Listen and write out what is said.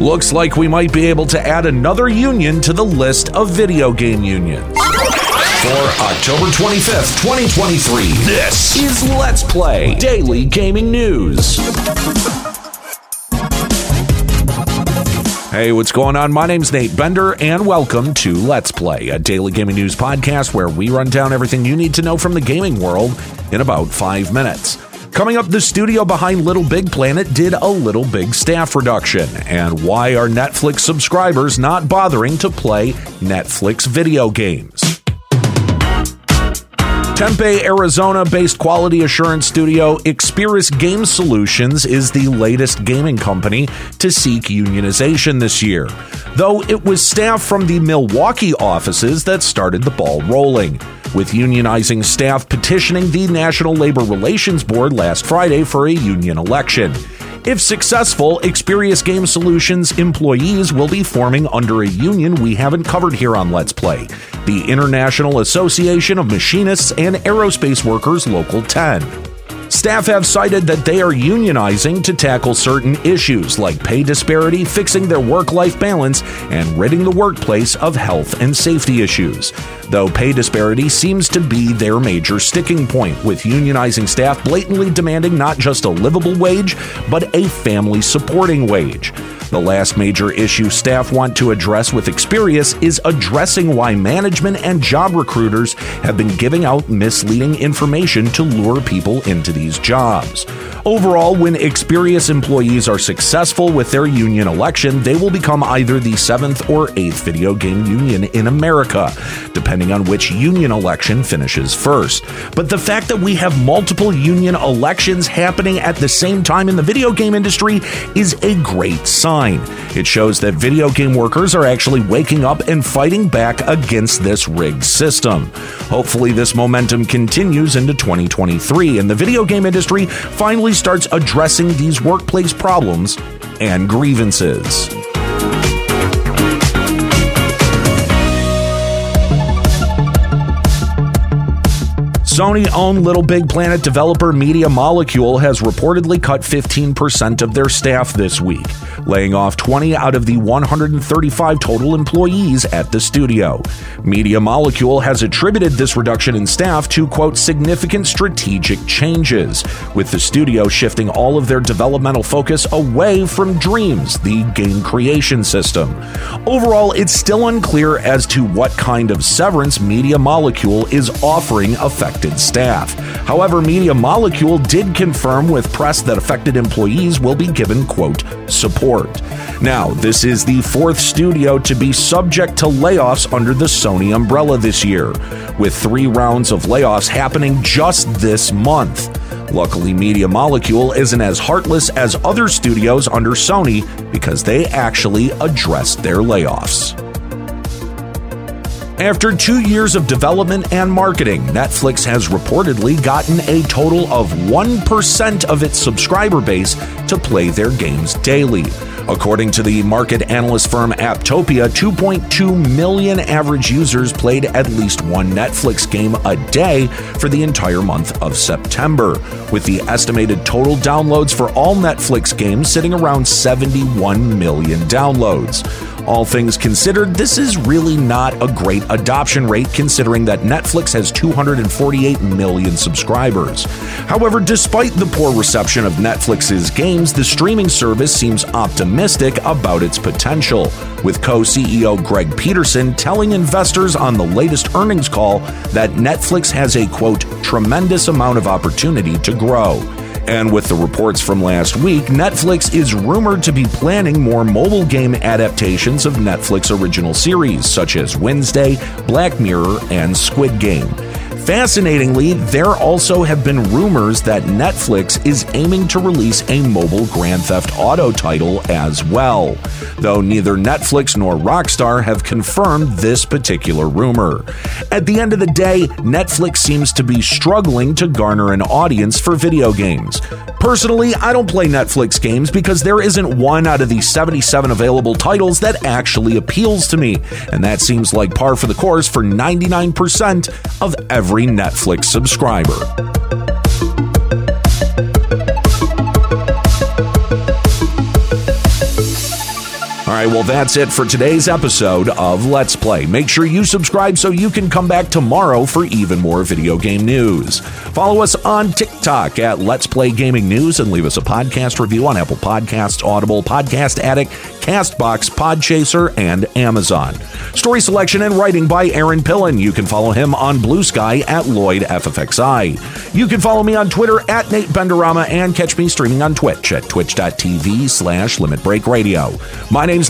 Looks like we might be able to add another union to the list of video game unions. For October 25th, 2023, this is Let's Play Daily Gaming News. Hey, what's going on? My name's Nate Bender, and welcome to Let's Play, a daily gaming news podcast where we run down everything you need to know from the gaming world in about five minutes. Coming up, the studio behind Little Big Planet did a Little Big staff reduction, and why are Netflix subscribers not bothering to play Netflix video games? Tempe, Arizona based quality assurance studio Experis Game Solutions is the latest gaming company to seek unionization this year, though it was staff from the Milwaukee offices that started the ball rolling, with unionizing staff petitioning the National Labor Relations Board last Friday for a union election. If successful, Experis Game Solutions employees will be forming under a union we haven't covered here on Let's Play the International Association of Machinists and Aerospace Workers Local 10. Staff have cited that they are unionizing to tackle certain issues like pay disparity, fixing their work life balance, and ridding the workplace of health and safety issues. Though pay disparity seems to be their major sticking point, with unionizing staff blatantly demanding not just a livable wage, but a family supporting wage. The last major issue staff want to address with Experis is addressing why management and job recruiters have been giving out misleading information to lure people into these jobs. Overall, when Experis employees are successful with their union election, they will become either the seventh or eighth video game union in America, depending on which union election finishes first. But the fact that we have multiple union elections happening at the same time in the video game industry is a great sign. It shows that video game workers are actually waking up and fighting back against this rigged system. Hopefully, this momentum continues into 2023 and the video game industry finally starts addressing these workplace problems and grievances. Sony owned Little Big Planet developer Media Molecule has reportedly cut 15% of their staff this week, laying off 20 out of the 135 total employees at the studio. Media Molecule has attributed this reduction in staff to, quote, significant strategic changes, with the studio shifting all of their developmental focus away from Dreams, the game creation system. Overall, it's still unclear as to what kind of severance Media Molecule is offering affected staff. However, Media Molecule did confirm with press that affected employees will be given, quote, support. Now, this is the fourth studio to be subject to layoffs under the Sony umbrella this year, with three rounds of layoffs happening just this month. Luckily, Media Molecule isn't as heartless as other studios under Sony because they actually addressed their layoffs. After two years of development and marketing, Netflix has reportedly gotten a total of 1% of its subscriber base to play their games daily. According to the market analyst firm Apptopia, 2.2 million average users played at least one Netflix game a day for the entire month of September, with the estimated total downloads for all Netflix games sitting around 71 million downloads. All things considered, this is really not a great adoption rate considering that Netflix has 248 million subscribers. However, despite the poor reception of Netflix's games, the streaming service seems optimistic about its potential, with co CEO Greg Peterson telling investors on the latest earnings call that Netflix has a quote, tremendous amount of opportunity to grow. And with the reports from last week, Netflix is rumored to be planning more mobile game adaptations of Netflix original series, such as Wednesday, Black Mirror, and Squid Game. Fascinatingly, there also have been rumors that Netflix is aiming to release a mobile Grand Theft Auto title as well, though neither Netflix nor Rockstar have confirmed this particular rumor. At the end of the day, Netflix seems to be struggling to garner an audience for video games. Personally, I don't play Netflix games because there isn't one out of the 77 available titles that actually appeals to me, and that seems like par for the course for 99% of every Netflix subscriber. Right, well, that's it for today's episode of Let's Play. Make sure you subscribe so you can come back tomorrow for even more video game news. Follow us on TikTok at Let's Play Gaming News and leave us a podcast review on Apple Podcasts, Audible, Podcast Addict, Castbox, Podchaser, and Amazon. Story selection and writing by Aaron Pillen. You can follow him on Blue Sky at Lloyd FFXI. You can follow me on Twitter at Nate Benderama and catch me streaming on Twitch at twitch.tv slash Limit Break Radio. My name's